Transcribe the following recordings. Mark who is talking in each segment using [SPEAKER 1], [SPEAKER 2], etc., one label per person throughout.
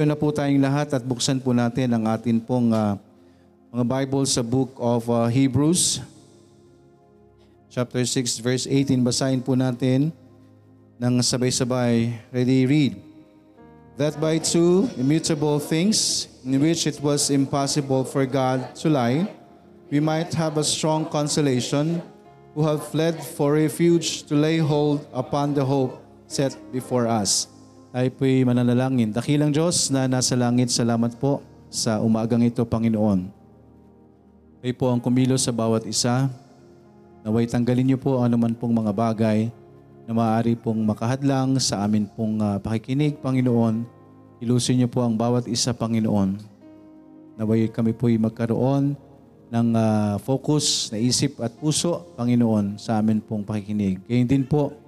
[SPEAKER 1] Ito na po tayong lahat at buksan po natin ang atin pong ah, mga Bible sa book of ah, Hebrews. Chapter 6 verse 18. Basahin po natin ng sabay-sabay. Ready, read. That by two immutable things in which it was impossible for God to lie, we might have a strong consolation who have fled for refuge to lay hold upon the hope set before us. Tayo po'y mananalangin. Dakilang Diyos na nasa langit, salamat po sa umagang ito, Panginoon. Kayo po ang kumilos sa bawat isa. Naway tanggalin niyo po anuman pong mga bagay na maaari pong makahadlang sa amin pong ah, pakikinig, Panginoon. Ilusin niyo po ang bawat isa, Panginoon. Naway kami po'y magkaroon ng ah, focus na isip at puso, Panginoon, sa amin pong pakikinig. Gayun din po,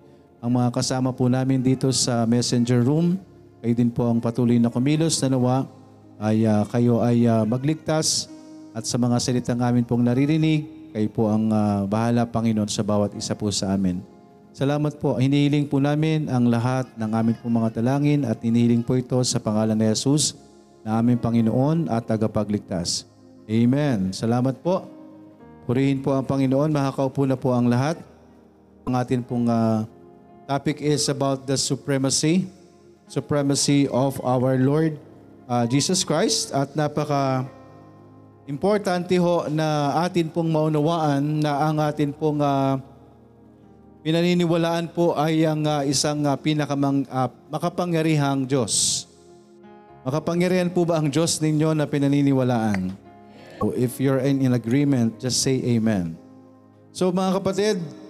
[SPEAKER 1] ang mga kasama po namin dito sa messenger room, kayo din po ang patuloy na kumilos na nawa ay ah, kayo ay ah, magligtas at sa mga salitang amin pong naririnig, kayo po ang ah, bahala, Panginoon, sa bawat isa po sa amin. Salamat po. Hinihiling po namin ang lahat ng aming pong mga talangin at hinihiling po ito sa pangalan ni Jesus na aming Panginoon at tagapagligtas. Amen. Salamat po. Purihin po ang Panginoon. Makakaupo na po ang lahat. Ang atin pong ah, topic is about the supremacy, supremacy of our Lord ah, Jesus Christ at napaka importante ho na atin pong maunawaan na ang atin pong ah, pinaniniwalaan po ay ang ah, isang uh, pinakamang ah, makapangyarihang Diyos. Makapangyarihan po ba ang Diyos ninyo na pinaniniwalaan? So if you're in, in agreement, just say amen. So mga kapatid,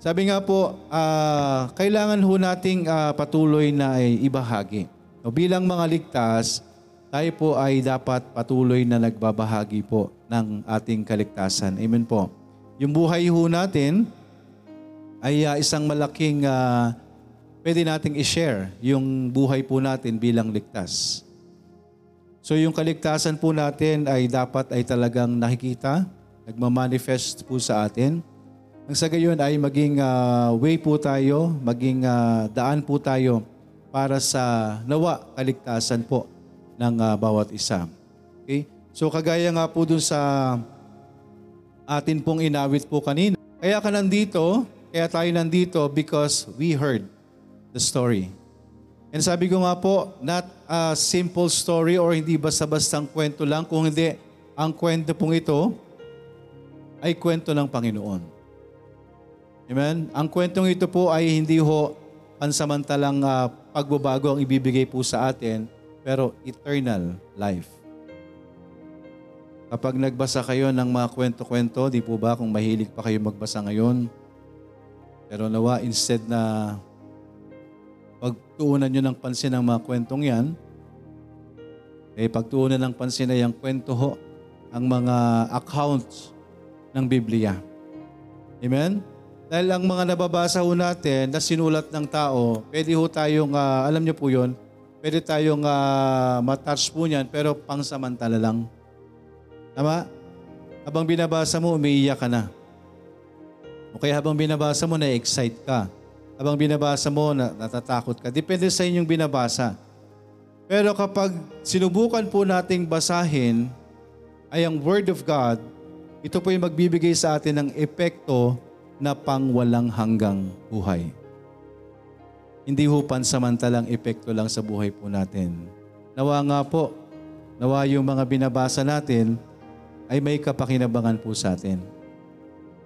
[SPEAKER 1] sabi nga po, ah, kailangan ho nating ah, patuloy na ay ibahagi. O bilang mga ligtas, tayo po ay dapat patuloy na nagbabahagi po ng ating kaligtasan. Amen po. Yung buhay ho natin ay ah, isang malaking ah, pwede nating i-share yung buhay po natin bilang ligtas. So yung kaligtasan po natin ay dapat ay talagang nakikita, nagmamanifest po sa atin. Ang sa gayon ay maging ah, way po tayo, maging ah, daan po tayo para sa nawa kaligtasan po ng ah, bawat isa. Okay? So kagaya nga po dun sa atin pong inawit po kanina. Kaya ka nandito, kaya tayo nandito because we heard the story. And sabi ko nga po, not a simple story or hindi basta-bastang kwento lang, kung hindi, ang kwento pong ito ay kwento ng Panginoon. Amen? Ang kwentong ito po ay hindi ho pansamantalang ah, pagbabago ang ibibigay po sa atin, pero eternal life. Kapag nagbasa kayo ng mga kwento-kwento, di po ba kung mahilig pa kayo magbasa ngayon, pero nawa instead na pagtuunan nyo ng pansin ang mga kwentong yan, eh pagtuunan ng pansin na yung kwento ho, ang mga accounts ng Biblia. Amen? Dahil ang mga nababasa ho natin na sinulat ng tao, pwede ho tayong, ah, alam nyo po yun, pwede tayong uh, matouch po niyan, pero pangsamantala lang. Tama? Habang binabasa mo, umiiyak ka na. O kaya habang binabasa mo, na-excite ka. Habang binabasa mo, na, natatakot ka. Depende sa inyong binabasa. Pero kapag sinubukan po nating basahin ay ang Word of God, ito po yung magbibigay sa atin ng epekto na pangwalang hanggang buhay. Hindi ho pansamantalang epekto lang sa buhay po natin. Nawa nga po, nawa yung mga binabasa natin ay may kapakinabangan po sa atin.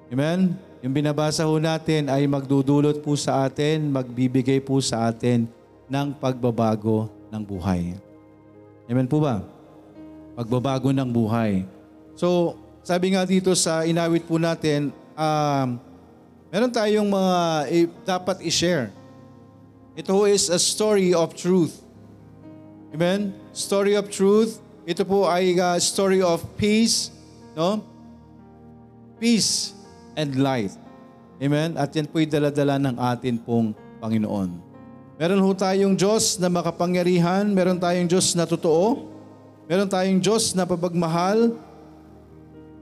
[SPEAKER 1] Amen? Yung binabasa ho natin ay magdudulot po sa atin, magbibigay po sa atin ng pagbabago ng buhay. Amen po ba? Pagbabago ng buhay. So, sabi nga dito sa inawit po natin, um, meron tayong mga dapat i-share. Ito is a story of truth. Amen? Story of truth. Ito po ay uh, story of peace, no? Peace and light. Amen? At yan po'y daladala ng atin pong Panginoon. Meron ho tayong Diyos na makapangyarihan, meron tayong Diyos na totoo, meron tayong Diyos na pabagmahal,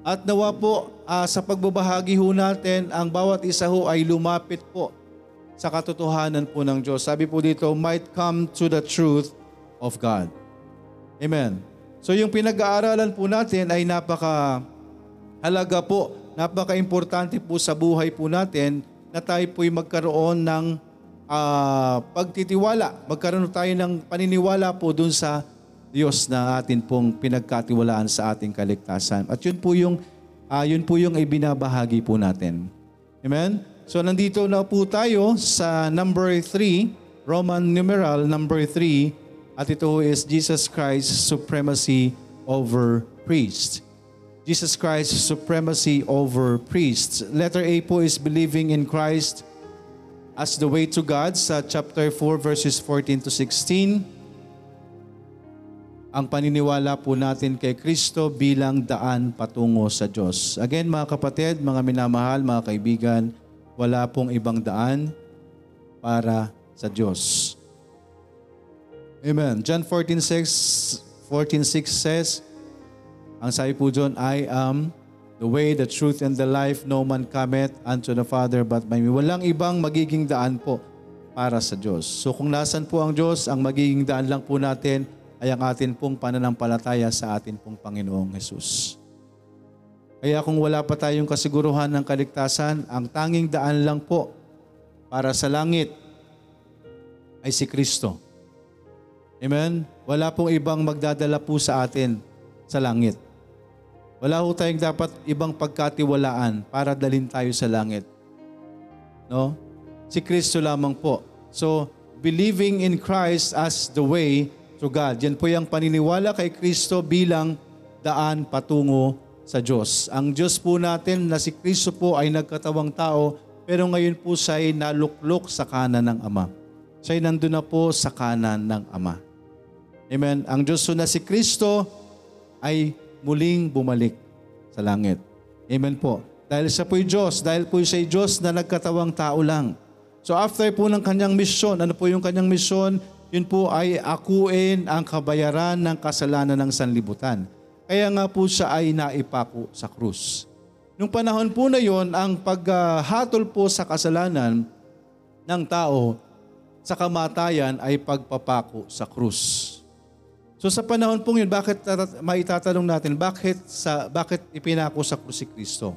[SPEAKER 1] at nawa po ah, sa pagbabahagi ho natin, ang bawat isa ho ay lumapit po sa katotohanan po ng Diyos. Sabi po dito, might come to the truth of God. Amen. So yung pinag-aaralan po natin ay napaka halaga po, napaka-importante po sa buhay po natin na tayo po'y magkaroon ng ah, pagtitiwala. Magkaroon tayo ng paniniwala po dun sa Diyos na atin pong pinagkatiwalaan sa ating kaligtasan. At yun po yung ah, yun po yung ibinabahagi po natin. Amen? So nandito na po tayo sa number 3, Roman numeral number 3, at ito is Jesus Christ's supremacy over priest. Jesus Christ's supremacy over priests. Letter A po is believing in Christ as the way to God sa chapter 4 verses 14 to 16. Ang paniniwala po natin kay Kristo bilang daan patungo sa Diyos. Again mga kapatid, mga minamahal, mga kaibigan, wala pong ibang daan para sa Diyos. Amen. John 14:6 14:6 says, ang sabi po doon, I am the way, the truth, and the life. No man cometh unto the Father but by me. Walang ibang magiging daan po para sa Diyos. So kung nasan po ang Diyos, ang magiging daan lang po natin ay ang atin pong pananampalataya sa atin pong Panginoong Jesus. Kaya kung wala pa tayong kasiguruhan ng kaligtasan, ang tanging daan lang po para sa langit ay si Kristo. Amen? Wala pong ibang magdadala po sa atin sa langit. Wala po tayong dapat ibang pagkatiwalaan para dalhin tayo sa langit. No? Si Kristo lamang po. So, believing in Christ as the way to God. Yan po yung paniniwala kay Kristo bilang daan patungo sa Diyos. Ang Diyos po natin na si Kristo po ay nagkatawang tao pero ngayon po siya ay naluklok sa kanan ng Ama. Siya ay nandun na po sa kanan ng Ama. Amen. Ang Diyos po na si Kristo ay muling bumalik sa langit. Amen po. Dahil siya po'y Diyos, dahil po siya Diyos na nagkatawang tao lang. So after po ng kanyang misyon, ano po yung kanyang misyon? Yun po ay akuin ang kabayaran ng kasalanan ng sanlibutan. Kaya nga po siya ay naipako sa krus. Nung panahon po na yon, ang paghatol po sa kasalanan ng tao sa kamatayan ay pagpapako sa krus. So sa panahon pong yun, bakit maitatanong natin, bakit, sa, bakit ipinako sa krus si Kristo?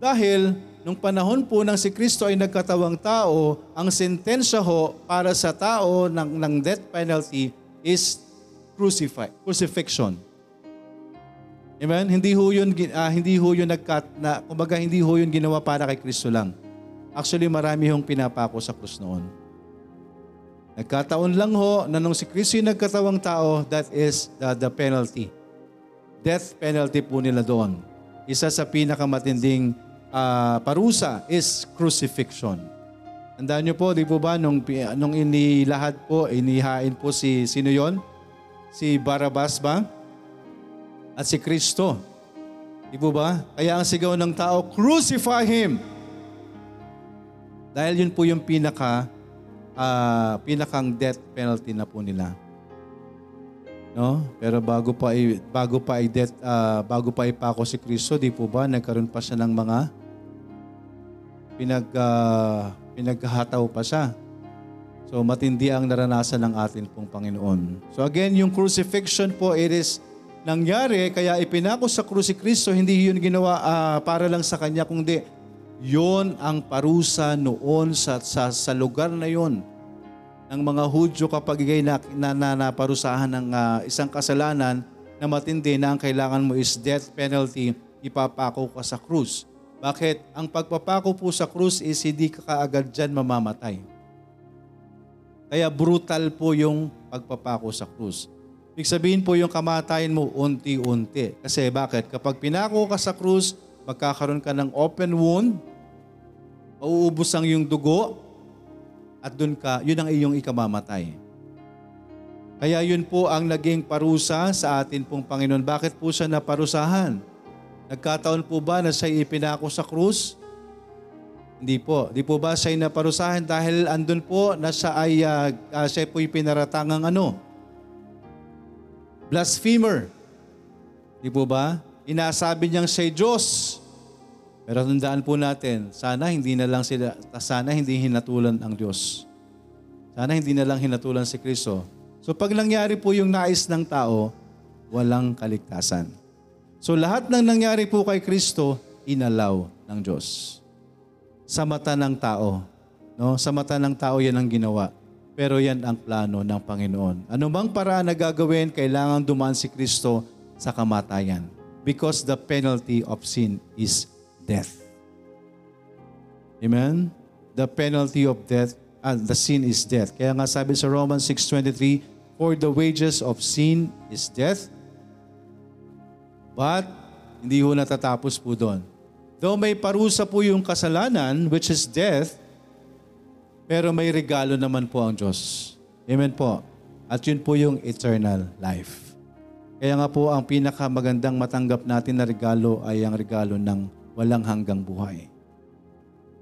[SPEAKER 1] Dahil nung panahon po ng si Kristo ay nagkatawang tao, ang sentensya ho para sa tao ng, ng death penalty is crucify, crucifixion. Amen? Hindi ho yun, uh, hindi ho yun nagkat, na, kumbaga hindi ho yun ginawa para kay Kristo lang. Actually, marami hong pinapako sa krus noon. Nagkataon lang ho na nung si Kristo yung nagkatawang tao, that is the, the penalty. Death penalty po nila doon. Isa sa pinakamatinding uh, parusa is crucifixion. Tandaan niyo po, di po ba, nung, nung inilahad po, inihain po si, sino yon? Si Barabas ba? At si Kristo. Di po ba? Kaya ang sigaw ng tao, crucify Him! Dahil yun po yung pinaka uh, pinakang death penalty na po nila. No? Pero bago pa bago pa i death uh, bago pa ipako si Kristo, di po ba nagkaroon pa siya ng mga pinag uh, pinaghahataw pa siya. So matindi ang naranasan ng atin pong Panginoon. So again, yung crucifixion po, it is nangyari, kaya ipinako sa krus si Kristo, hindi yun ginawa uh, para lang sa Kanya, kundi yon ang parusa noon sa, sa, sa lugar na yon ng mga Hudyo kapag ikay na, na, na, naparusahan ng uh, isang kasalanan na matindi na ang kailangan mo is death penalty, ipapako ka sa krus. Bakit? Ang pagpapako po sa krus is hindi ka kaagad dyan mamamatay. Kaya brutal po yung pagpapako sa krus. Ibig sabihin po yung kamatayan mo unti-unti. Kasi bakit? Kapag pinako ka sa krus, magkakaroon ka ng open wound, mauubos ang yung dugo, at doon ka, yun ang iyong ikamamatay. Kaya yun po ang naging parusa sa atin pong Panginoon. Bakit po siya naparusahan? Nagkataon po ba na siya ipinako sa krus? Hindi po. Di po ba siya naparusahan dahil andun po na siya ay uh, uh, siya po pinaratangang ano? Blasphemer. Di po ba? Inasabi niyang siya Diyos. Pero tandaan po natin, sana hindi na lang sila, sana hindi hinatulan ang Diyos. Sana hindi na lang hinatulan si Kristo. So pag nangyari po yung nais ng tao, walang kaligtasan. So lahat ng nangyari po kay Kristo, inalaw ng Diyos. Sa mata ng tao. No? Sa mata ng tao yan ang ginawa. Pero yan ang plano ng Panginoon. Ano bang paraan na gagawin, kailangan dumaan si Kristo sa kamatayan. Because the penalty of sin is death. Amen? The penalty of death, uh, the sin is death. Kaya nga sabi sa Romans 6.23, For the wages of sin is death, but hindi ho natatapos po doon. Though may parusa po yung kasalanan, which is death, pero may regalo naman po ang Diyos. Amen po. At yun po yung eternal life. Kaya nga po ang pinakamagandang matanggap natin na regalo ay ang regalo ng walang hanggang buhay.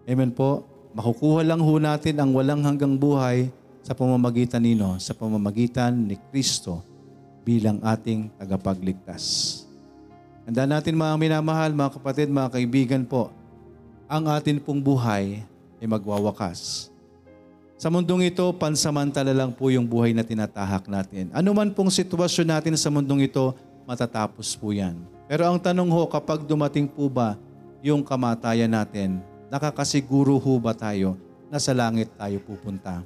[SPEAKER 1] Amen po. Makukuha lang ho natin ang walang hanggang buhay sa pamamagitan nino, sa pamamagitan ni Kristo bilang ating tagapagligtas. Handa natin mga minamahal, mga kapatid, mga kaibigan po, ang atin pong buhay ay magwawakas. Sa mundong ito, pansamantala lang po yung buhay na tinatahak natin. Ano man pong sitwasyon natin sa mundong ito, matatapos po yan. Pero ang tanong ho, kapag dumating po ba yung kamatayan natin, nakakasiguro ho ba tayo na sa langit tayo pupunta?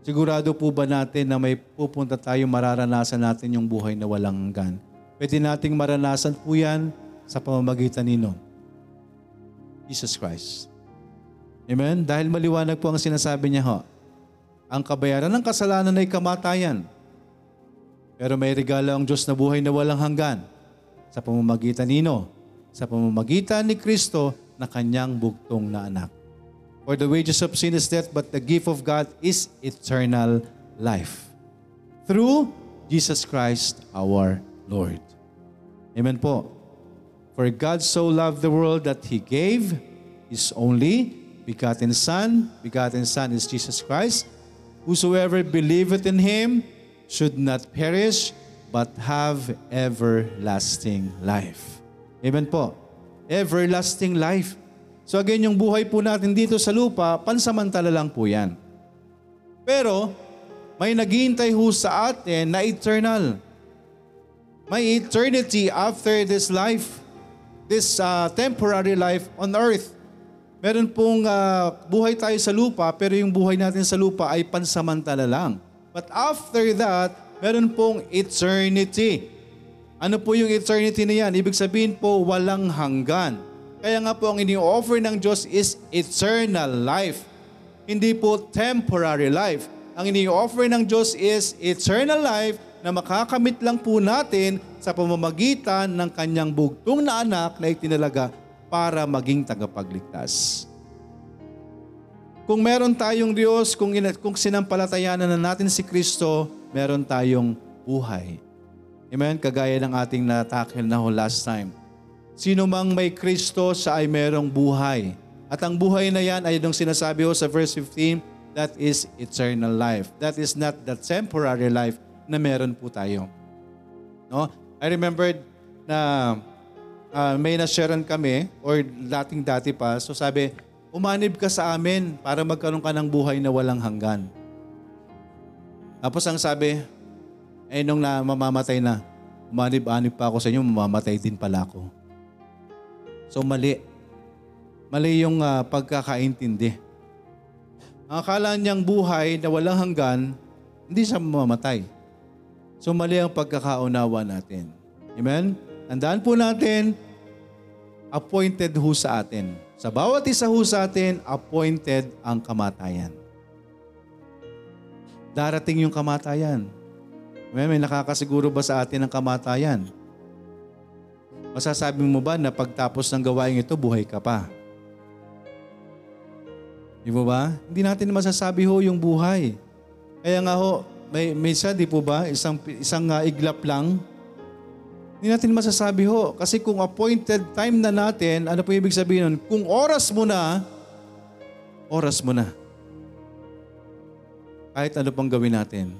[SPEAKER 1] Sigurado po ba natin na may pupunta tayo, mararanasan natin yung buhay na walang hanggan? Pwede nating maranasan po yan sa pamamagitan nino. Jesus Christ. Amen? Dahil maliwanag po ang sinasabi niya ho. Ang kabayaran ng kasalanan ay kamatayan. Pero may regalo ang Diyos na buhay na walang hanggan sa pamamagitan nino, sa pamamagitan ni Kristo na kanyang bugtong na anak. For the wages of sin is death, but the gift of God is eternal life. Through Jesus Christ our Lord. Amen po. For God so loved the world that He gave His only begotten Son. Begotten Son is Jesus Christ. Whosoever believeth in Him should not perish, but have everlasting life. Amen po. Everlasting life. So again, yung buhay po natin dito sa lupa, pansamantala lang po yan. Pero, may naghihintay ho sa atin na eternal. May eternity after this life, this uh, temporary life on earth. Meron pong uh, buhay tayo sa lupa, pero yung buhay natin sa lupa ay pansamantala lang. But after that, meron pong eternity. Ano po yung eternity na yan? Ibig sabihin po, walang hanggan. Kaya nga po ang ini-offer ng Diyos is eternal life. Hindi po temporary life. Ang ini-offer ng Diyos is eternal life na makakamit lang po natin sa pamamagitan ng kanyang bugtong na anak na itinalaga para maging tagapagligtas. Kung meron tayong Diyos, kung, ina- kung sinampalatayanan na natin si Kristo, meron tayong buhay. Amen? Kagaya ng ating natakil na ho last time. Sino mang may Kristo, siya ay merong buhay. At ang buhay na yan ay yung sinasabi ho sa verse 15, that is eternal life. That is not the temporary life na meron po tayo. No? I remembered na uh, may nasharean kami or dating-dati pa. So sabi, umanib ka sa amin para magkaroon ka ng buhay na walang hanggan. Tapos ang sabi, eh nung na mamamatay na, umanib-anib pa ako sa inyo, mamamatay din pala ako. So mali. Mali yung uh, pagkakaintindi. Ang akala niyang buhay na walang hanggan, hindi siya mamamatay. So mali ang pagkakaunawa natin. Amen? Tandaan po natin, appointed ho sa atin. Sa bawat isa ho sa atin, appointed ang kamatayan. Darating yung kamatayan. Amen? May nakakasiguro ba sa atin ang kamatayan? Masasabi mo ba na pagtapos ng gawain ito, buhay ka pa? Di po ba? Hindi natin masasabi ho yung buhay. Kaya nga ho, may, isa, di po ba? Isang, isang uh, iglap lang. Hindi natin masasabi ho. Kasi kung appointed time na natin, ano po ibig sabihin nun? Kung oras mo na, oras mo na. Kahit ano pang gawin natin.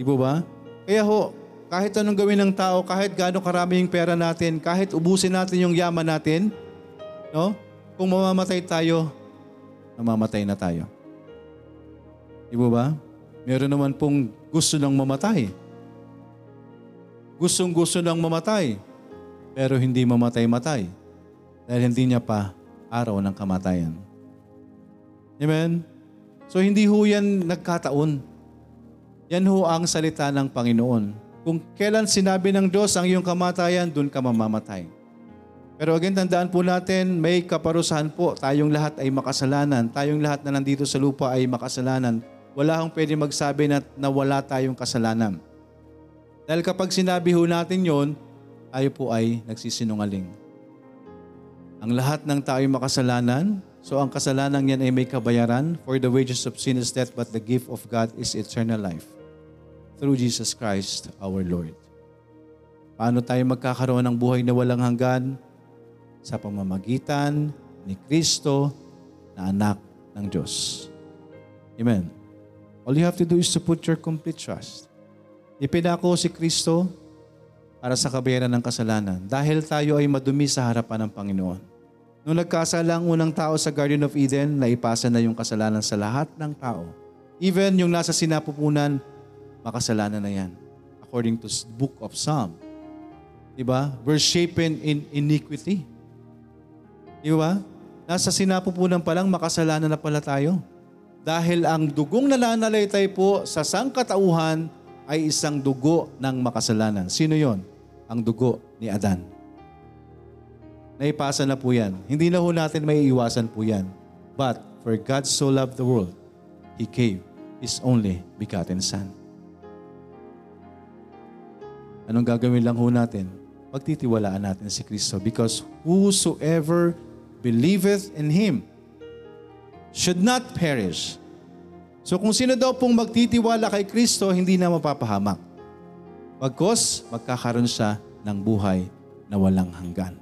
[SPEAKER 1] Di po ba? Kaya ho, kahit anong gawin ng tao, kahit gaano karami yung pera natin, kahit ubusin natin yung yaman natin, no? Kung mamamatay tayo, namamatay na tayo. Di ba? Meron naman pong gusto ng mamatay. gustong-gusto nang mamatay, pero hindi mamatay-matay dahil hindi niya pa araw ng kamatayan. Amen? So hindi ho yan nagkataon. Yan ho ang salita ng Panginoon. Kung kailan sinabi ng Diyos ang iyong kamatayan, dun ka mamamatay. Pero again, tandaan po natin, may kaparusahan po. Tayong lahat ay makasalanan. Tayong lahat na nandito sa lupa ay makasalanan. Wala hong pwede magsabi na, na wala tayong kasalanan. Dahil kapag sinabi ho natin yon, tayo po ay nagsisinungaling. Ang lahat ng ay makasalanan, so ang kasalanan yan ay may kabayaran. For the wages of sin is death, but the gift of God is eternal life. Through Jesus Christ our Lord. Paano tayo magkakaroon ng buhay na walang hanggan? Sa pamamagitan ni Kristo na anak ng Diyos. Amen. All you have to do is to put your complete trust. Ipinako si Kristo para sa kabayaran ng kasalanan dahil tayo ay madumi sa harapan ng Panginoon. Nung nagkasala ang unang tao sa Garden of Eden, naipasa na yung kasalanan sa lahat ng tao. Even yung nasa sinapupunan, makasalanan na yan. According to book of Psalm. Diba? We're shapen in iniquity. Di ba? Nasa sinapupunan pa lang, makasalanan na pala tayo. Dahil ang dugong nananalaytay po sa sangkatauhan ay isang dugo ng makasalanan. Sino yon? Ang dugo ni Adan. Naipasa na po yan. Hindi na ho natin may iwasan po yan. But for God so loved the world, He gave His only begotten Son. Anong gagawin lang ho natin? Pagtitiwalaan natin si Kristo because whosoever believeth in Him should not perish. So kung sino daw pong magtitiwala kay Kristo, hindi na mapapahamak. Pagkos, magkakaroon siya ng buhay na walang hanggan.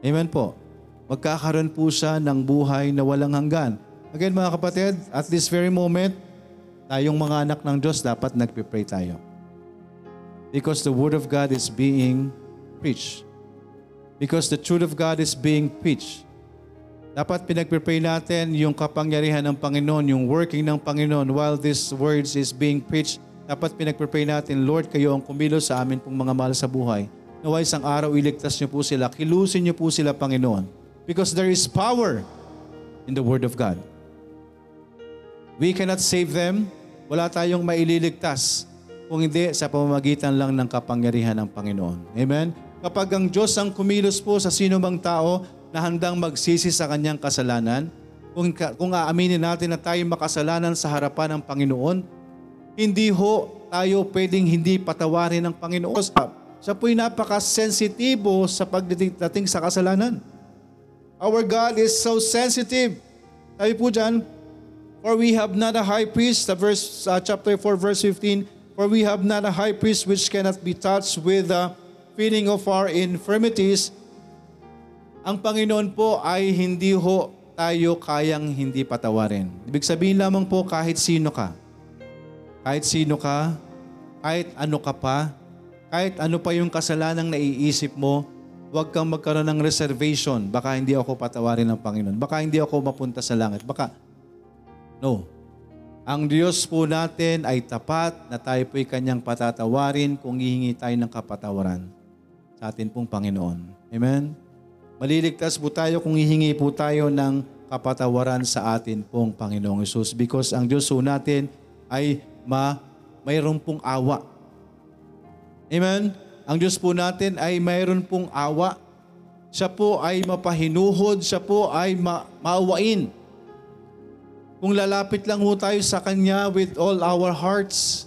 [SPEAKER 1] Amen po. Magkakaroon po siya ng buhay na walang hanggan. Again mga kapatid, at this very moment, tayong mga anak ng Diyos dapat nagpipray tayo. Because the Word of God is being preached. Because the truth of God is being preached. Dapat pinagpipray natin yung kapangyarihan ng Panginoon, yung working ng Panginoon while this words is being preached. Dapat pinagpipray natin, Lord, kayo ang kumilos sa amin pong mga mahal sa buhay nawa isang araw iligtas niyo po sila, kilusin niyo po sila, Panginoon. Because there is power in the Word of God. We cannot save them. Wala tayong maililigtas kung hindi sa pamamagitan lang ng kapangyarihan ng Panginoon. Amen? Kapag ang Diyos ang kumilos po sa sino mang tao na handang magsisi sa kanyang kasalanan, kung, kung aaminin natin na tayo makasalanan sa harapan ng Panginoon, hindi ho tayo pwedeng hindi patawarin ng Panginoon. Siya po'y napaka-sensitibo sa pagdating sa kasalanan. Our God is so sensitive. Sabi po dyan, For we have not a high priest, the verse, uh, chapter 4, verse 15, For we have not a high priest which cannot be touched with the feeling of our infirmities. Ang Panginoon po ay hindi ho tayo kayang hindi patawarin. Ibig sabihin lamang po kahit sino ka. Kahit sino ka, kahit ano ka pa, kahit ano pa yung kasalanang naiisip mo, huwag kang magkaroon ng reservation. Baka hindi ako patawarin ng Panginoon. Baka hindi ako mapunta sa langit. Baka, no. Ang Diyos po natin ay tapat na tayo po'y kanyang patatawarin kung hihingi tayo ng kapatawaran sa atin pong Panginoon. Amen? Maliligtas po tayo kung hihingi po tayo ng kapatawaran sa atin pong Panginoong Isus because ang Diyos po natin ay ma mayroon pong awa Amen? Ang Diyos po natin ay mayroon pong awa. Siya po ay mapahinuhod, siya po ay ma- maawain. Kung lalapit lang ho tayo sa Kanya with all our hearts,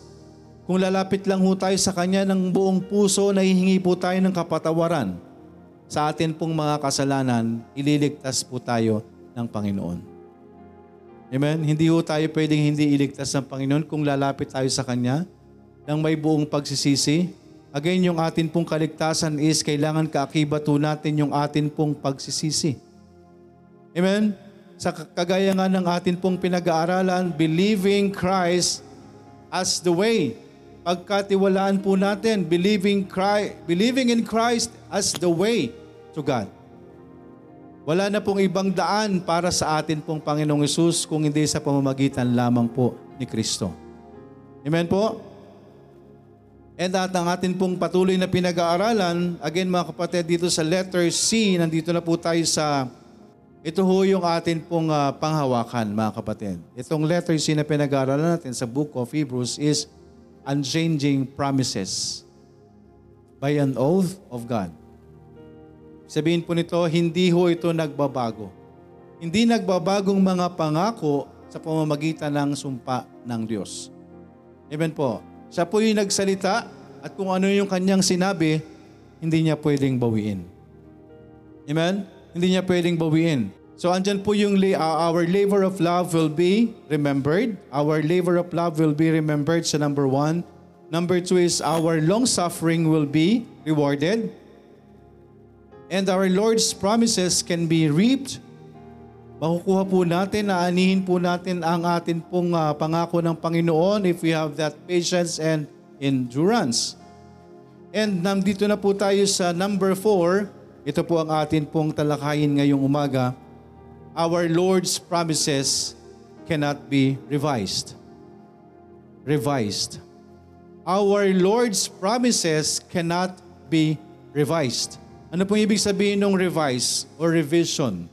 [SPEAKER 1] kung lalapit lang ho tayo sa Kanya ng buong puso, nahihingi po tayo ng kapatawaran sa atin pong mga kasalanan, ililigtas po tayo ng Panginoon. Amen? Hindi ho tayo pwedeng hindi iligtas ng Panginoon kung lalapit tayo sa Kanya ng may buong pagsisisi, Again, yung atin pong kaligtasan is kailangan kaakibato natin yung atin pong pagsisisi. Amen? Sa kagaya nga ng atin pong pinag-aaralan, believing Christ as the way. Pagkatiwalaan po natin, believing, Christ, believing in Christ as the way to God. Wala na pong ibang daan para sa atin pong Panginoong Yesus kung hindi sa pamamagitan lamang po ni Kristo. Amen po? And at ang atin pong patuloy na pinag-aaralan, again mga kapatid, dito sa letter C, nandito na po tayo sa, ito ho yung atin pong ah, panghawakan mga kapatid. Itong letter C na pinag-aaralan natin sa book of Hebrews is unchanging promises by an oath of God. Sabihin po nito, hindi ho ito nagbabago. Hindi nagbabagong mga pangako sa pamamagitan ng sumpa ng Diyos. Amen po. Siya po yung nagsalita at kung ano yung kanyang sinabi, hindi niya pwedeng bawiin. Amen? Hindi niya pwedeng bawiin. So andyan po yung uh, our labor of love will be remembered. Our labor of love will be remembered sa number one. Number two is our long suffering will be rewarded. And our Lord's promises can be reaped makukuha po natin, naanihin po natin ang atin pong ah, pangako ng Panginoon if we have that patience and endurance. And nandito na po tayo sa number four. Ito po ang atin pong talakayin ngayong umaga. Our Lord's promises cannot be revised. Revised. Our Lord's promises cannot be revised. Ano pong ibig sabihin ng revise or revision?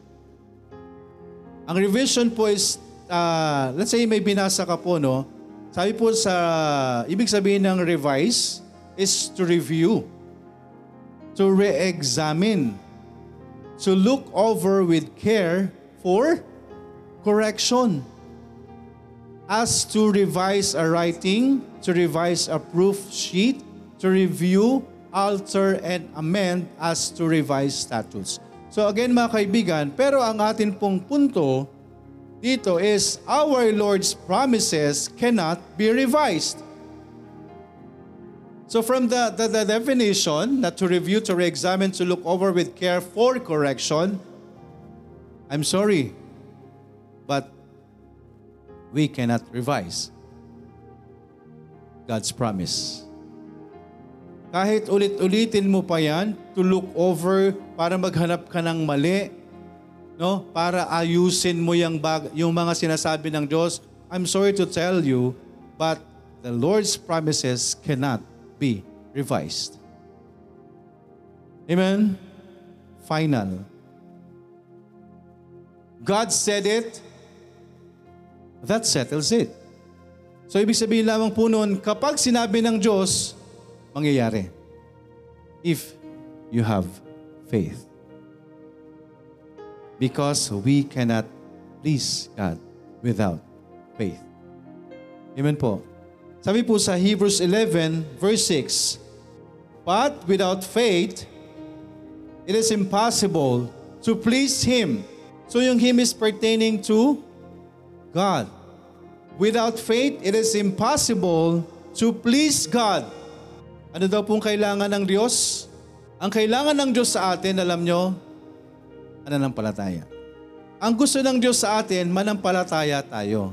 [SPEAKER 1] Ang revision po is, uh, let's say may binasa ka po, no? Sabi po sa, ibig sabihin ng revise is to review, to re-examine, to look over with care for correction. As to revise a writing, to revise a proof sheet, to review, alter, and amend as to revise statutes. So again mga kaibigan, pero ang atin pong punto dito is our Lord's promises cannot be revised. So from the, the, the definition, that to review, to re-examine, to look over with care for correction, I'm sorry, but we cannot revise God's promise. Kahit ulit-ulitin mo pa yan, to look over para maghanap ka ng mali, no? Para ayusin mo yung, bag, yung mga sinasabi ng Diyos. I'm sorry to tell you, but the Lord's promises cannot be revised. Amen? Final. God said it, that settles it. So ibig sabihin lamang po noon, kapag sinabi ng Diyos, mangyayari. If you have faith. Because we cannot please God without faith. Amen po. Sabi po sa Hebrews 11 verse 6, But without faith, it is impossible to please Him. So yung Him is pertaining to God. Without faith, it is impossible to please God. Ano daw pong kailangan ng Diyos? Ang kailangan ng Diyos sa atin, alam nyo, mananampalataya. Ang gusto ng Diyos sa atin, manampalataya tayo.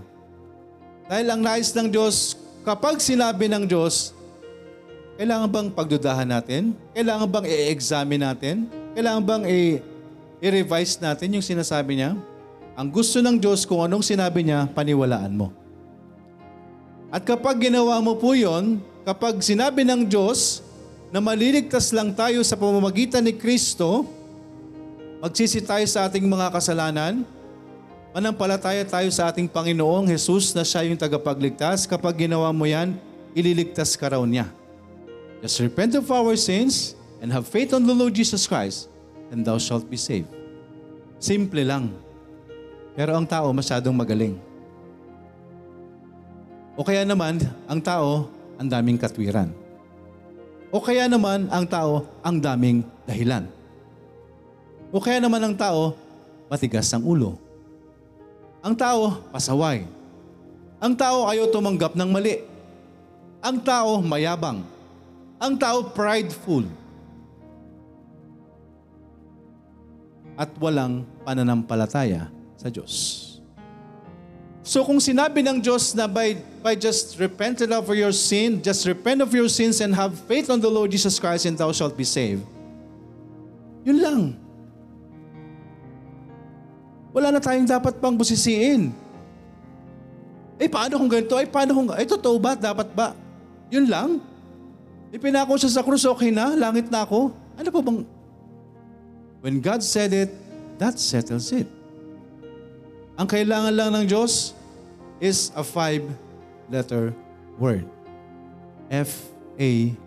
[SPEAKER 1] Dahil ang nais ng Diyos, kapag sinabi ng Diyos, kailangan bang pagdudahan natin? Kailangan bang i-examine natin? Kailangan bang i- i-revise natin yung sinasabi niya? Ang gusto ng Diyos, kung anong sinabi niya, paniwalaan mo. At kapag ginawa mo po yon, kapag sinabi ng Diyos na maliligtas lang tayo sa pamamagitan ni Kristo, magsisi tayo sa ating mga kasalanan, manampalataya tayo sa ating Panginoong Jesus na siya yung tagapagligtas. Kapag ginawa mo yan, ililigtas ka raw niya. Just repent of our sins and have faith on the Lord Jesus Christ and thou shalt be saved. Simple lang. Pero ang tao masyadong magaling. O kaya naman, ang tao, ang daming katwiran. O kaya naman, ang tao, ang daming dahilan. O kaya naman ang tao, matigas ang ulo. Ang tao, pasaway. Ang tao ayaw tumanggap ng mali. Ang tao, mayabang. Ang tao, prideful. At walang pananampalataya sa Diyos. So kung sinabi ng Diyos na by, by just repented of your sin, just repent of your sins and have faith on the Lord Jesus Christ and thou shalt be saved. Yun lang. Wala na tayong dapat pang busisiin. Eh paano kung ganito? Eh paano kung, eh totoo ba? Dapat ba? Yun lang. Ipinako siya sa krus, okay na, langit na ako. Ano pa bang... When God said it, that settles it. Ang kailangan lang ng Diyos is a five-letter word. F-A-I-T-H.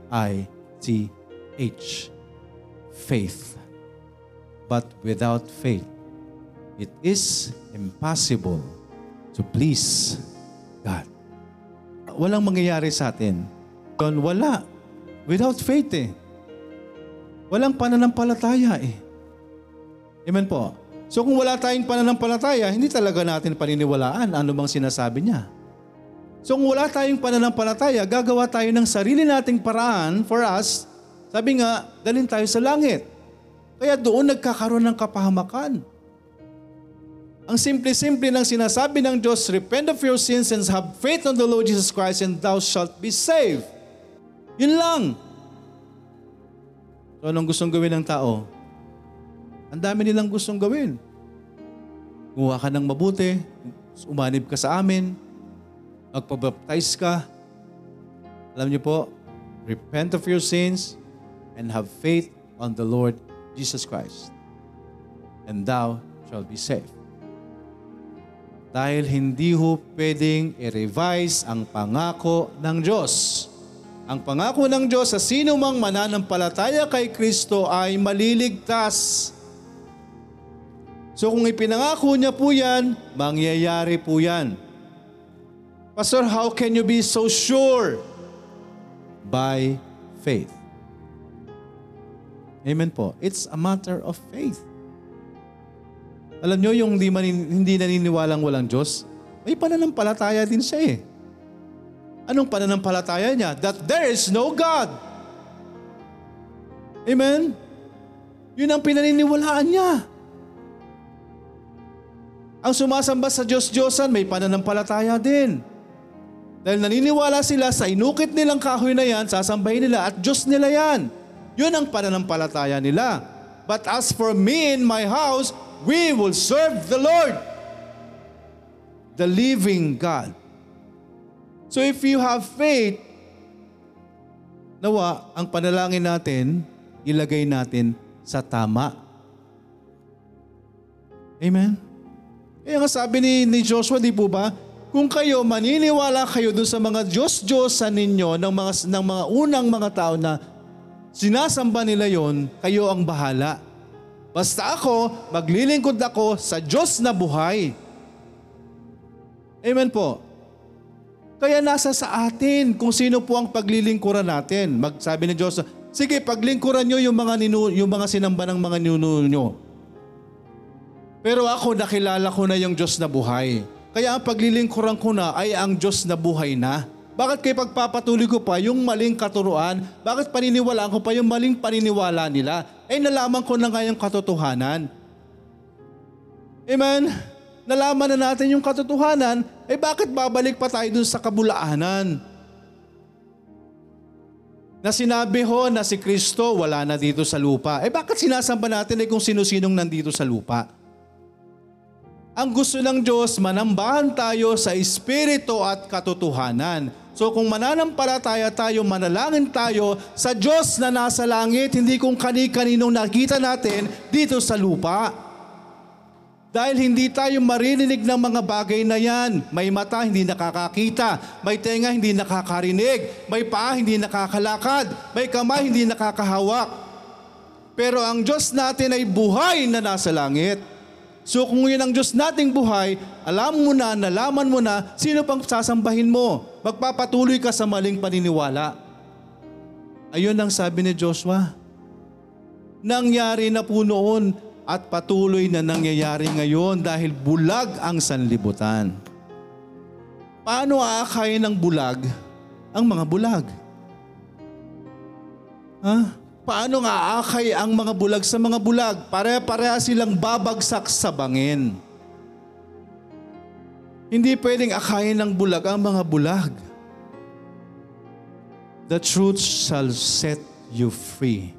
[SPEAKER 1] Faith. But without faith, it is impossible to please God. Walang mangyayari sa atin. Yun, wala. Without faith eh. Walang pananampalataya eh. Amen po. So kung wala tayong pananampalataya, hindi talaga natin paniniwalaan ano bang sinasabi niya. So kung wala tayong pananampalataya, gagawa tayo ng sarili nating paraan for us. Sabi nga, dalhin tayo sa langit. Kaya doon nagkakaroon ng kapahamakan. Ang simple-simple ng sinasabi ng Diyos, Repent of your sins and have faith on the Lord Jesus Christ and thou shalt be saved. Yun lang. So anong gustong gawin ng tao? Ang dami nilang gustong gawin. Gumawa ka ng mabuti, umanib ka sa amin, magpabaptize ka. Alam niyo po, repent of your sins and have faith on the Lord Jesus Christ. And thou shalt be saved. Dahil hindi ho pwedeng i-revise ang pangako ng Diyos. Ang pangako ng Diyos sa sino mang mananampalataya kay Kristo ay maliligtas. So kung ipinangako niya po yan, mangyayari po yan. Pastor, how can you be so sure? By faith. Amen po. It's a matter of faith. Alam nyo, yung hindi, manin, hindi naniniwalang walang Diyos, may pananampalataya din siya eh. Anong pananampalataya niya? That there is no God. Amen? Yun ang pinaniniwalaan niya. Ang sumasamba sa Diyos-Diyosan, may pananampalataya din. Dahil naniniwala sila sa inukit nilang kahoy na yan, sasambahin nila at Diyos nila yan. Yun ang pananampalataya nila. But as for me and my house, we will serve the Lord, the living God. So if you have faith, nawa, ang panalangin natin, ilagay natin sa tama. Amen? Kaya nga sabi ni, ni Joshua, di po ba? Kung kayo maniniwala kayo dun sa mga Diyos-Diyosan ninyo ng mga, ng mga unang mga tao na sinasamba nila yon, kayo ang bahala. Basta ako, maglilingkod ako sa Diyos na buhay. Amen po. Kaya nasa sa atin kung sino po ang paglilingkuran natin. Magsabi ni Diyos, sige, paglingkuran nyo yung mga, ninu, yung mga sinamba ng mga ninuno nyo. Pero ako nakilala ko na yung Diyos na buhay. Kaya ang paglilingkuran ko na ay ang Diyos na buhay na. Bakit kay pagpapatuloy ko pa yung maling katuruan? Bakit paniniwalaan ko pa yung maling paniniwala nila? Eh nalaman ko na nga yung katotohanan. Amen? Nalaman na natin yung katotohanan, eh bakit babalik pa tayo dun sa kabulaanan? Na sinabi ho na si Kristo wala na dito sa lupa. Eh bakit sinasamba natin eh kung sino-sinong nandito sa lupa? Ang gusto ng Diyos, manambahan tayo sa Espiritu at katotohanan. So kung mananampalataya tayo, manalangin tayo sa Diyos na nasa langit, hindi kung kani-kaninong nakita natin dito sa lupa. Dahil hindi tayo maririnig ng mga bagay na yan. May mata, hindi nakakakita. May tenga, hindi nakakarinig. May paa, hindi nakakalakad. May kamay, hindi nakakahawak. Pero ang Diyos natin ay buhay na nasa langit. So kung yun ang Diyos nating buhay, alam mo na, nalaman mo na, sino pang sasambahin mo? Magpapatuloy ka sa maling paniniwala. Ayun ang sabi ni Joshua. Nangyari na po noon at patuloy na nangyayari ngayon dahil bulag ang sanlibutan. Paano aakayin ng bulag ang mga bulag? Ha? Paano nga akay ang mga bulag sa mga bulag? Pare-pareha silang babagsak sa bangin. Hindi pwedeng akayin ng bulag ang mga bulag. The truth shall set you free.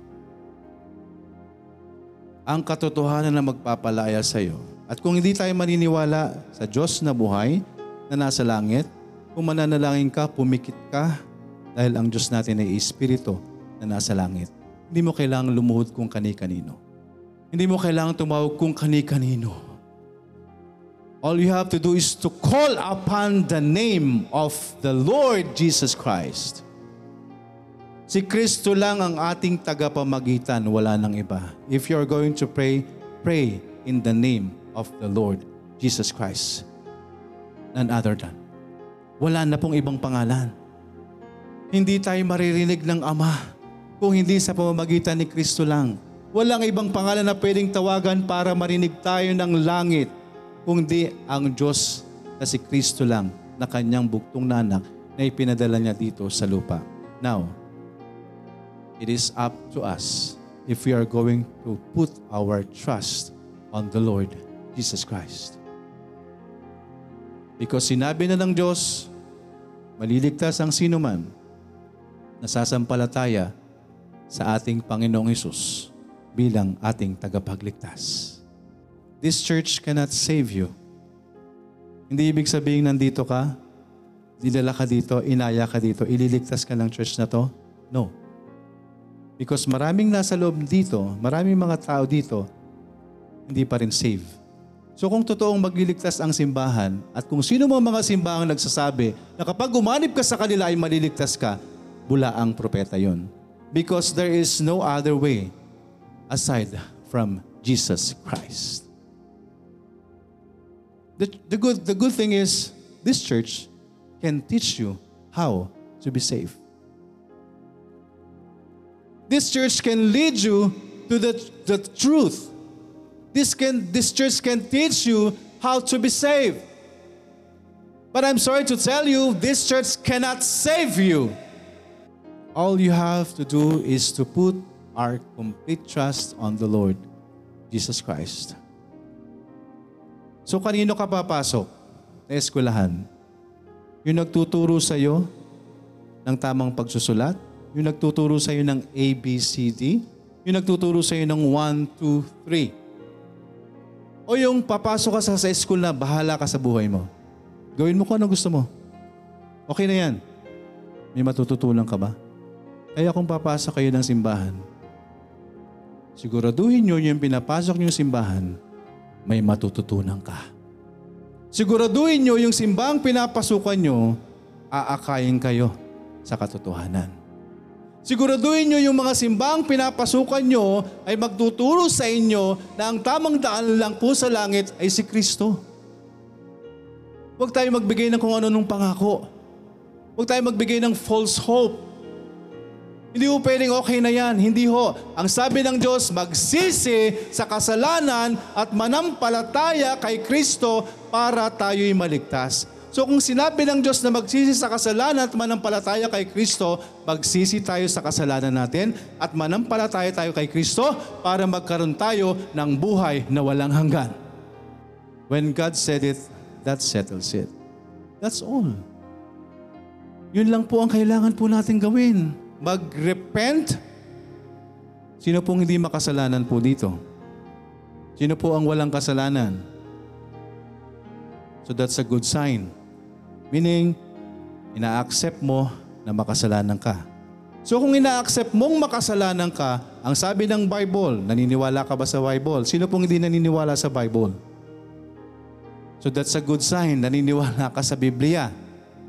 [SPEAKER 1] Ang katotohanan na magpapalaya sa iyo. At kung hindi tayo maniniwala sa Diyos na buhay na nasa langit, kung mananalangin ka, pumikit ka, Dahil ang Diyos natin ay Espiritu na nasa langit. Hindi mo kailangang lumuhod kung kani-kanino. Hindi mo kailangang tumawag kung kani-kanino. All you have to do is to call upon the name of the Lord Jesus Christ. Si Kristo lang ang ating tagapamagitan, wala nang iba. If you're going to pray, pray in the name of the Lord Jesus Christ. None other than. Wala na pong ibang pangalan. Hindi tayo maririnig ng Ama kung hindi sa pamamagitan ni Kristo lang. Walang ibang pangalan na pwedeng tawagan para marinig tayo ng langit kundi ang Diyos na si Kristo lang na kanyang buktong nanak na ipinadala niya dito sa lupa. Now, it is up to us if we are going to put our trust on the Lord Jesus Christ. Because sinabi na ng Diyos, maliligtas ang sino man na sasampalataya sa ating Panginoong Isus bilang ating tagapagligtas. This church cannot save you. Hindi ibig sabihin nandito ka, dinala ka dito, inaya ka dito, ililigtas ka ng church na to? No. Because maraming nasa loob dito, maraming mga tao dito, hindi pa rin save. So kung totoong magliligtas ang simbahan at kung sino mga mga simbahang nagsasabi na kapag umanib ka sa kanila ay maliligtas ka, bula ang propeta yon. Because there is no other way aside from Jesus Christ. The, the, good, the good thing is, this church can teach you how to be saved. This church can lead you to the, the truth. This, can, this church can teach you how to be saved. But I'm sorry to tell you, this church cannot save you. All you have to do is to put our complete trust on the Lord Jesus Christ. So kanino ka papasok na eskwelahan? Yung nagtuturo sa iyo ng tamang pagsusulat? Yung nagtuturo sa iyo ng ABCD? Yung nagtuturo sa iyo ng 1, 2, 3? O yung papasok ka sa, sa school na bahala ka sa buhay mo? Gawin mo kung ano gusto mo. Okay na yan. May matututunan ka ba? Kaya kung papasok kayo ng simbahan, siguraduhin nyo yung pinapasok nyo simbahan, may matututunan ka. Siguraduhin nyo yung simbang pinapasukan nyo, aakayin kayo sa katotohanan. Siguraduhin nyo yung mga simbang pinapasukan nyo ay magtuturo sa inyo na ang tamang daan lang po sa langit ay si Kristo. Huwag tayo magbigay ng kung ano nung pangako. Huwag tayo magbigay ng false hope. Hindi ho pwedeng okay na yan. Hindi ho. Ang sabi ng Diyos, magsisi sa kasalanan at manampalataya kay Kristo para tayo'y maligtas. So kung sinabi ng Diyos na magsisi sa kasalanan at manampalataya kay Kristo, magsisi tayo sa kasalanan natin at manampalataya tayo kay Kristo para magkaroon tayo ng buhay na walang hanggan. When God said it, that settles it. That's all. Yun lang po ang kailangan po natin gawin mag-repent. Sino pong hindi makasalanan po dito? Sino po ang walang kasalanan? So that's a good sign. Meaning, ina-accept mo na makasalanan ka. So kung ina-accept mong makasalanan ka, ang sabi ng Bible, naniniwala ka ba sa Bible? Sino pong hindi naniniwala sa Bible? So that's a good sign, naniniwala ka sa Biblia.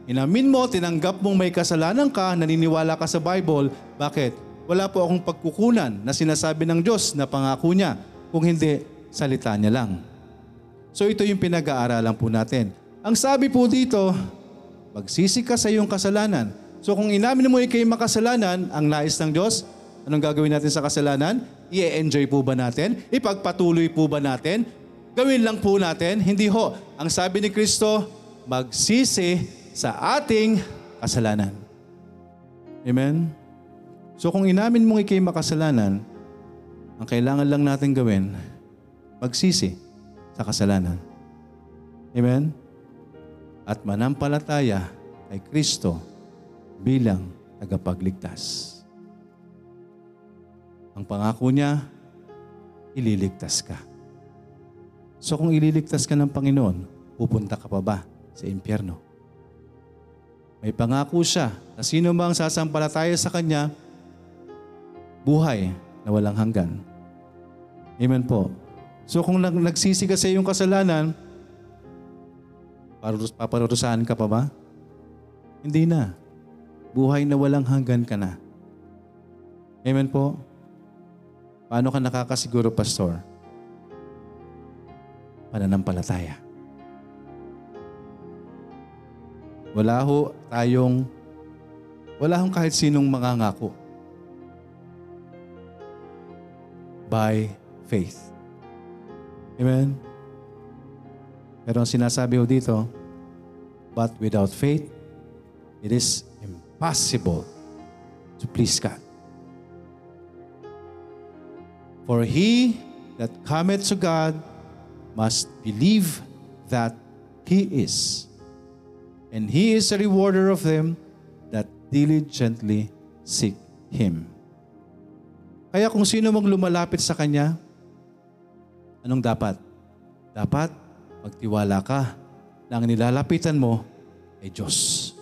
[SPEAKER 1] Inamin mo, tinanggap mong may kasalanan ka, naniniwala ka sa Bible. Bakit? Wala po akong pagkukunan na sinasabi ng Diyos na pangako niya. Kung hindi, salita niya lang. So ito yung pinag-aaralan po natin. Ang sabi po dito, magsisi ka sa iyong kasalanan. So kung inamin mo ikay makasalanan, ang nais ng Diyos, anong gagawin natin sa kasalanan? I-enjoy po ba natin? Ipagpatuloy po ba natin? Gawin lang po natin? Hindi ho. Ang sabi ni Kristo, magsisi sa ating kasalanan. Amen? So kung inamin mong ikay makasalanan, ang kailangan lang natin gawin, magsisi sa kasalanan. Amen? At manampalataya kay Kristo bilang tagapagligtas. Ang pangako niya, ililigtas ka. So kung ililigtas ka ng Panginoon, pupunta ka pa ba sa impyerno? May pangako siya na sino mang sasampalataya sa Kanya, buhay na walang hanggan. Amen po. So kung nag nagsisi ka sa iyong kasalanan, parus- paparurusahan ka pa ba? Hindi na. Buhay na walang hanggan ka na. Amen po. Paano ka nakakasiguro, Pastor? Pananampalataya. Wala ho tayong, wala hong kahit sinong mangangako. By faith. Amen? Pero ang sinasabi ho dito, but without faith, it is impossible to please God. For he that cometh to God must believe that He is. And He is a rewarder of them that diligently seek Him. Kaya kung sino mang lumalapit sa Kanya, anong dapat? Dapat magtiwala ka na ang nilalapitan mo ay Diyos.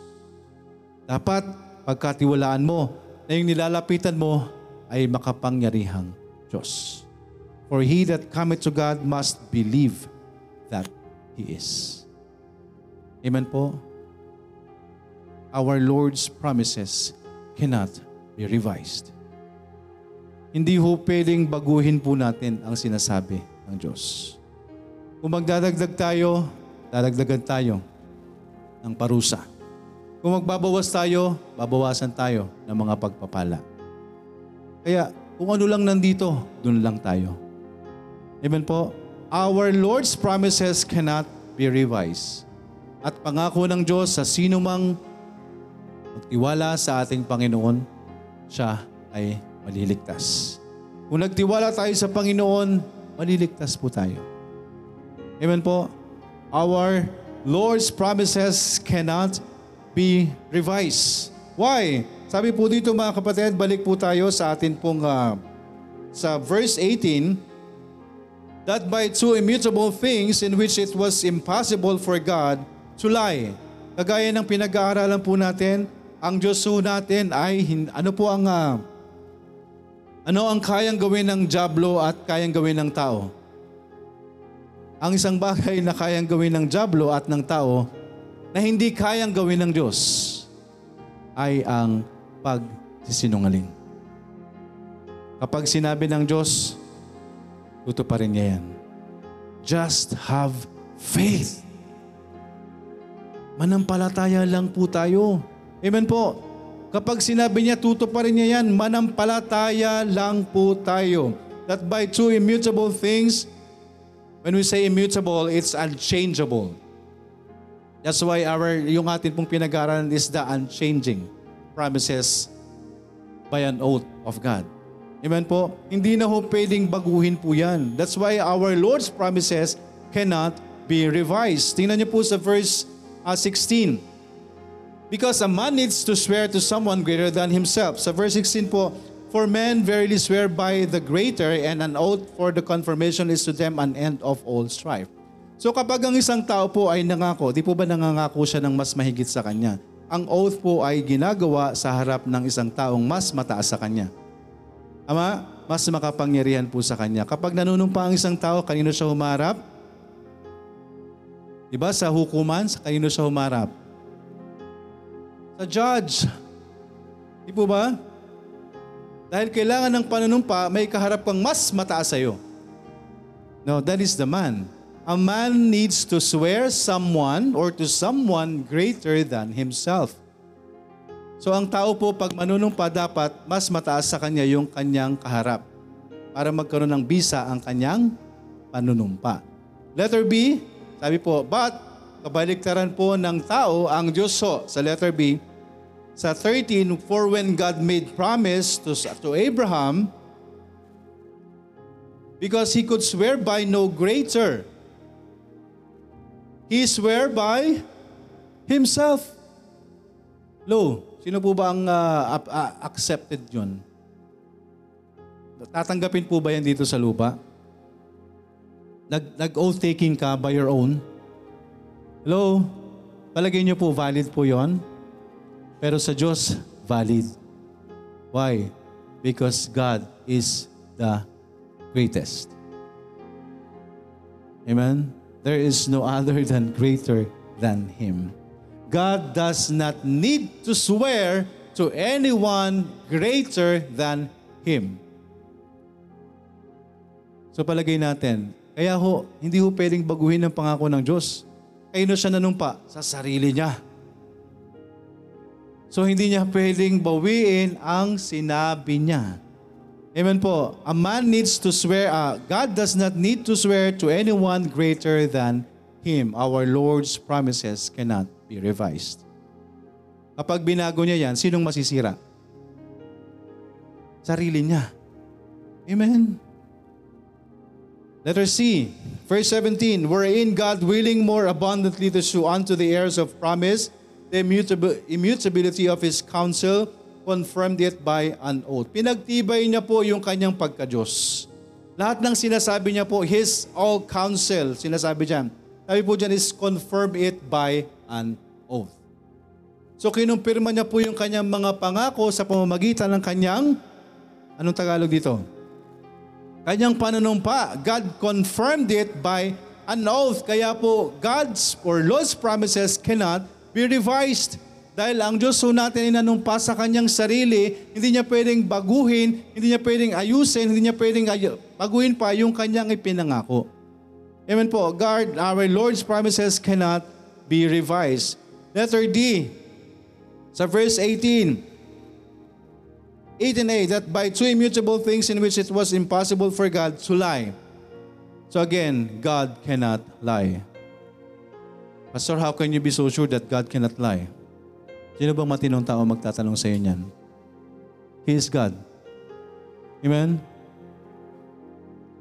[SPEAKER 1] Dapat pagkatiwalaan mo na yung nilalapitan mo ay makapangyarihang Diyos. For he that cometh to God must believe that He is. Amen po? Our Lord's promises cannot be revised. Hindi ho pwedeng baguhin po natin ang sinasabi ng Diyos. Kung magdadagdag tayo, dadagdagan tayo ng parusa. Kung magbabawas tayo, babawasan tayo ng mga pagpapala. Kaya kung ano lang nandito, dun lang tayo. Amen po? Our Lord's promises cannot be revised. At pangako ng Diyos sa sino mang magtiwala sa ating Panginoon, siya ay maliligtas. Kung nagtiwala tayo sa Panginoon, maliligtas po tayo. Amen po? Our Lord's promises cannot be revised. Why? Sabi po dito mga kapatid, balik po tayo sa atin pong ah, sa verse 18, that by two immutable things in which it was impossible for God to lie. Kagaya ng pinag-aaralan po natin, ang Diyos po natin ay ano po ang ah, ano ang kayang gawin ng Diablo at kayang gawin ng tao? Ang isang bagay na kayang gawin ng Diablo at ng tao na hindi kayang gawin ng Diyos ay ang pagsisinungaling. Kapag sinabi ng Diyos, tutuparin niya yan. Just have faith. Manampalataya lang po tayo. Amen po. Kapag sinabi niya, tutuparin niya yan, manampalataya lang po tayo. That by two immutable things, when we say immutable, it's unchangeable. That's why our, yung atin pong pinag-aaralan is the unchanging promises by an oath of God. Amen po? Hindi na ho pwedeng baguhin po yan. That's why our Lord's promises cannot be revised. Tingnan niyo po sa verse uh, 16. Because a man needs to swear to someone greater than himself. Sa verse 16 po, For men verily swear by the greater, and an oath for the confirmation is to them an end of all strife. So kapag ang isang tao po ay nangako, di po ba nangangako siya ng mas mahigit sa kanya? Ang oath po ay ginagawa sa harap ng isang taong mas mataas sa kanya. Ama, mas makapangyarihan po sa kanya. Kapag nanunumpa ang isang tao, kanino siya humarap? Di ba sa hukuman, sa kanino siya humarap? Sa judge. Di po ba? Dahil kailangan ng panunumpa, may kaharap kang mas mataas sa'yo. No, that is the man. A man needs to swear someone or to someone greater than himself. So ang tao po pag manunumpa dapat mas mataas sa kanya yung kanyang kaharap para magkaroon ng bisa ang kanyang panunumpa. Letter B, sabi po, but kabaliktaran po ng tao ang Diyos ho. Sa letter B, sa 13, for when God made promise to, to Abraham, because he could swear by no greater, he swear by himself. Lo, sino po ba ang uh, uh, accepted yun? Tatanggapin po ba yan dito sa lupa? Nag, nag-oath taking ka by your own? Hello? Palagay niyo po valid po yon? Pero sa Diyos, valid. Why? Because God is the greatest. Amen? There is no other than greater than Him. God does not need to swear to anyone greater than Him. So palagay natin, kaya ho, hindi ho pwedeng baguhin ang pangako ng Diyos. Kaya siya nanumpa sa sarili niya. So hindi niya pwedeng bawiin ang sinabi niya. Amen po. A man needs to swear, uh, God does not need to swear to anyone greater than Him. Our Lord's promises cannot be revised. Kapag binago niya yan, sinong masisira? Sarili niya. Amen. Letter C, verse 17, wherein God willing more abundantly to shew unto the heirs of promise the immutabil- immutability of His counsel, confirmed it by an oath. Pinagtibay niya po yung kanyang pagka-Diyos. Lahat ng sinasabi niya po, His all counsel, sinasabi diyan. Sabi po diyan is confirm it by an oath. So kinumpirma niya po yung kanyang mga pangako sa pamamagitan ng kanyang, anong Tagalog dito? Kanyang panunumpa. God confirmed it by an oath. Kaya po, God's or Lord's promises cannot be revised. Dahil ang Diyos po natin ay nanumpa sa kanyang sarili, hindi niya pwedeng baguhin, hindi niya pwedeng ayusin, hindi niya pwedeng ayu- baguhin pa yung kanyang ipinangako. Amen po. God, our Lord's promises cannot be revised. Letter D, sa verse 18, 8 and 8, that by two immutable things in which it was impossible for God to lie. So again, God cannot lie. Pastor, how can you be so sure that God cannot lie? Sino bang matinong tao magtatanong sa iyo niyan? He is God. Amen?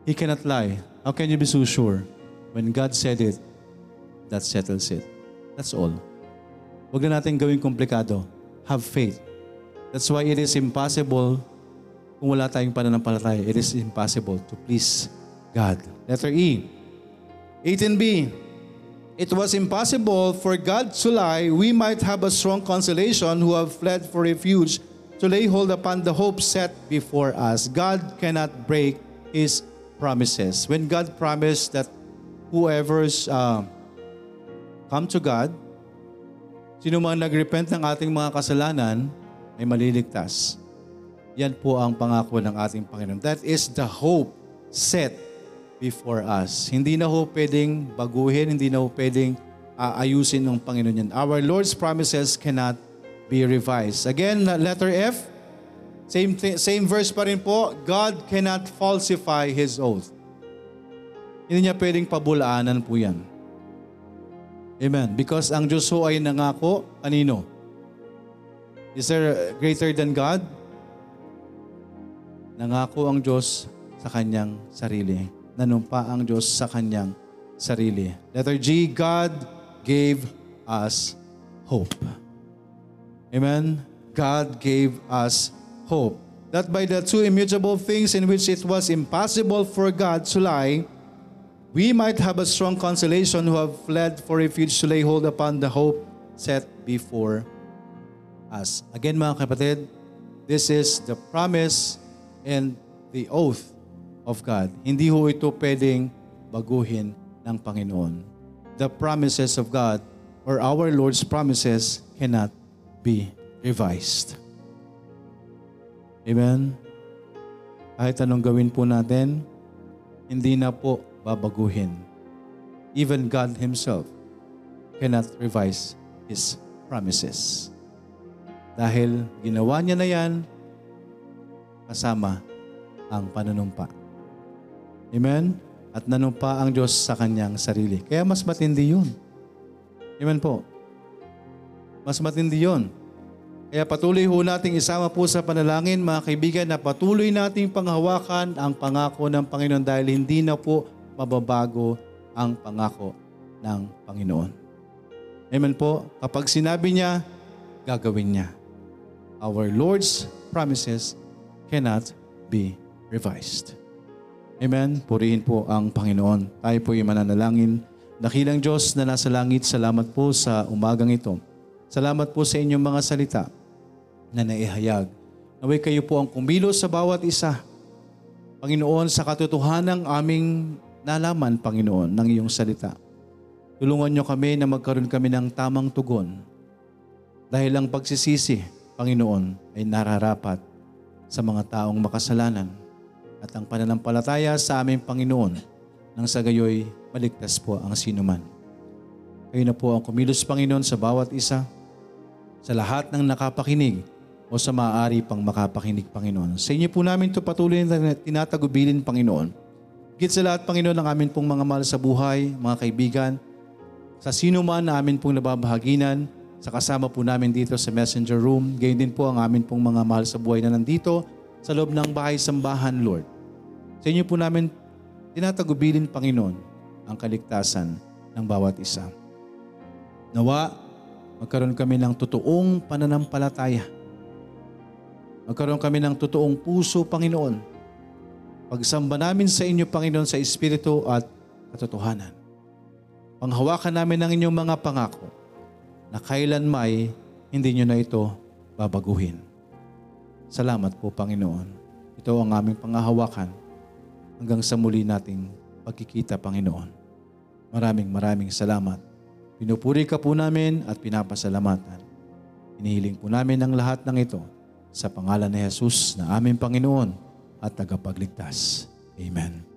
[SPEAKER 1] He cannot lie. How can you be so sure? When God said it, that settles it. That's all. Huwag na natin gawing komplikado. Have faith. That's why it is impossible kung wala tayong pananampalataya. It is impossible to please God. Letter E. 18b. It was impossible for God to lie. We might have a strong consolation who have fled for refuge to lay hold upon the hope set before us. God cannot break His promises. When God promised that whoever's uh, come to God, sino man nagrepent ng ating mga kasalanan, ay maliligtas. Yan po ang pangako ng ating Panginoon. That is the hope set before us. Hindi na ho pwedeng baguhin, hindi na ho pwedeng uh, ayusin ng Panginoon yan. Our Lord's promises cannot be revised. Again, letter F, same, thi- same verse pa rin po, God cannot falsify His oath. Hindi niya pwedeng pabulaanan po yan. Amen. Because ang Diyos ho ay nangako, kanino? Is there greater than God? Nangako ang Diyos sa kanyang sarili. Nanumpa ang Diyos sa kanyang sarili. Letter G, God gave us hope. Amen? God gave us hope. That by the two immutable things in which it was impossible for God to lie, we might have a strong consolation who have fled for refuge to lay hold upon the hope set before us. Again mga kapatid, this is the promise and the oath of God. Hindi ho ito pwedeng baguhin ng Panginoon. The promises of God or our Lord's promises cannot be revised. Amen? Kahit anong gawin po natin, hindi na po babaguhin. Even God Himself cannot revise His promises. Dahil ginawa niya na yan kasama ang panunumpa. Amen? At nanumpa ang Diyos sa kanyang sarili. Kaya mas matindi yun. Amen po. Mas matindi yun. Kaya patuloy ho nating isama po sa panalangin, mga kaibigan, na patuloy nating panghawakan ang pangako ng Panginoon dahil hindi na po mababago ang pangako ng Panginoon. Amen po. Kapag sinabi niya, gagawin niya. Our Lord's promises cannot be revised. Amen. Purihin po ang Panginoon. Tayo po ay mananalangin. Dakilang Diyos na nasa langit, salamat po sa umagang ito. Salamat po sa inyong mga salita na naihayag. Naway kayo po ang kumilos sa bawat isa. Panginoon, sa katotohanan aming nalaman, Panginoon, ng iyong salita. Tulungan niyo kami na magkaroon kami ng tamang tugon. Dahil ang pagsisisi, Panginoon, ay nararapat sa mga taong makasalanan at ang pananampalataya sa aming Panginoon nang sa gayoy maligtas po ang sinuman. Kayo na po ang kumilos, Panginoon, sa bawat isa, sa lahat ng nakapakinig o sa maaari pang makapakinig, Panginoon. Sa inyo po namin ito patuloy na tinatagubilin, Panginoon. Git sa lahat, Panginoon, ng amin pong mga mahal sa buhay, mga kaibigan, sa sino man na amin pong nababahaginan, sa kasama po namin dito sa messenger room, gayon din po ang amin pong mga mahal sa buhay na nandito sa loob ng bahay-sambahan, Lord. Sa inyo po namin tinatagubilin, Panginoon, ang kaligtasan ng bawat isa. Nawa, magkaroon kami ng totoong pananampalataya. Magkaroon kami ng totoong puso, Panginoon. Pagsamba namin sa inyo, Panginoon, sa Espiritu at katotohanan. Panghawakan namin ang inyong mga pangako na kailan may hindi nyo na ito babaguhin. Salamat po, Panginoon. Ito ang aming pangahawakan hanggang sa muli nating pagkikita, Panginoon. Maraming maraming salamat. Pinupuri ka po namin at pinapasalamatan. Inihiling po namin ang lahat ng ito sa pangalan ni Jesus na aming Panginoon at tagapagligtas. Amen.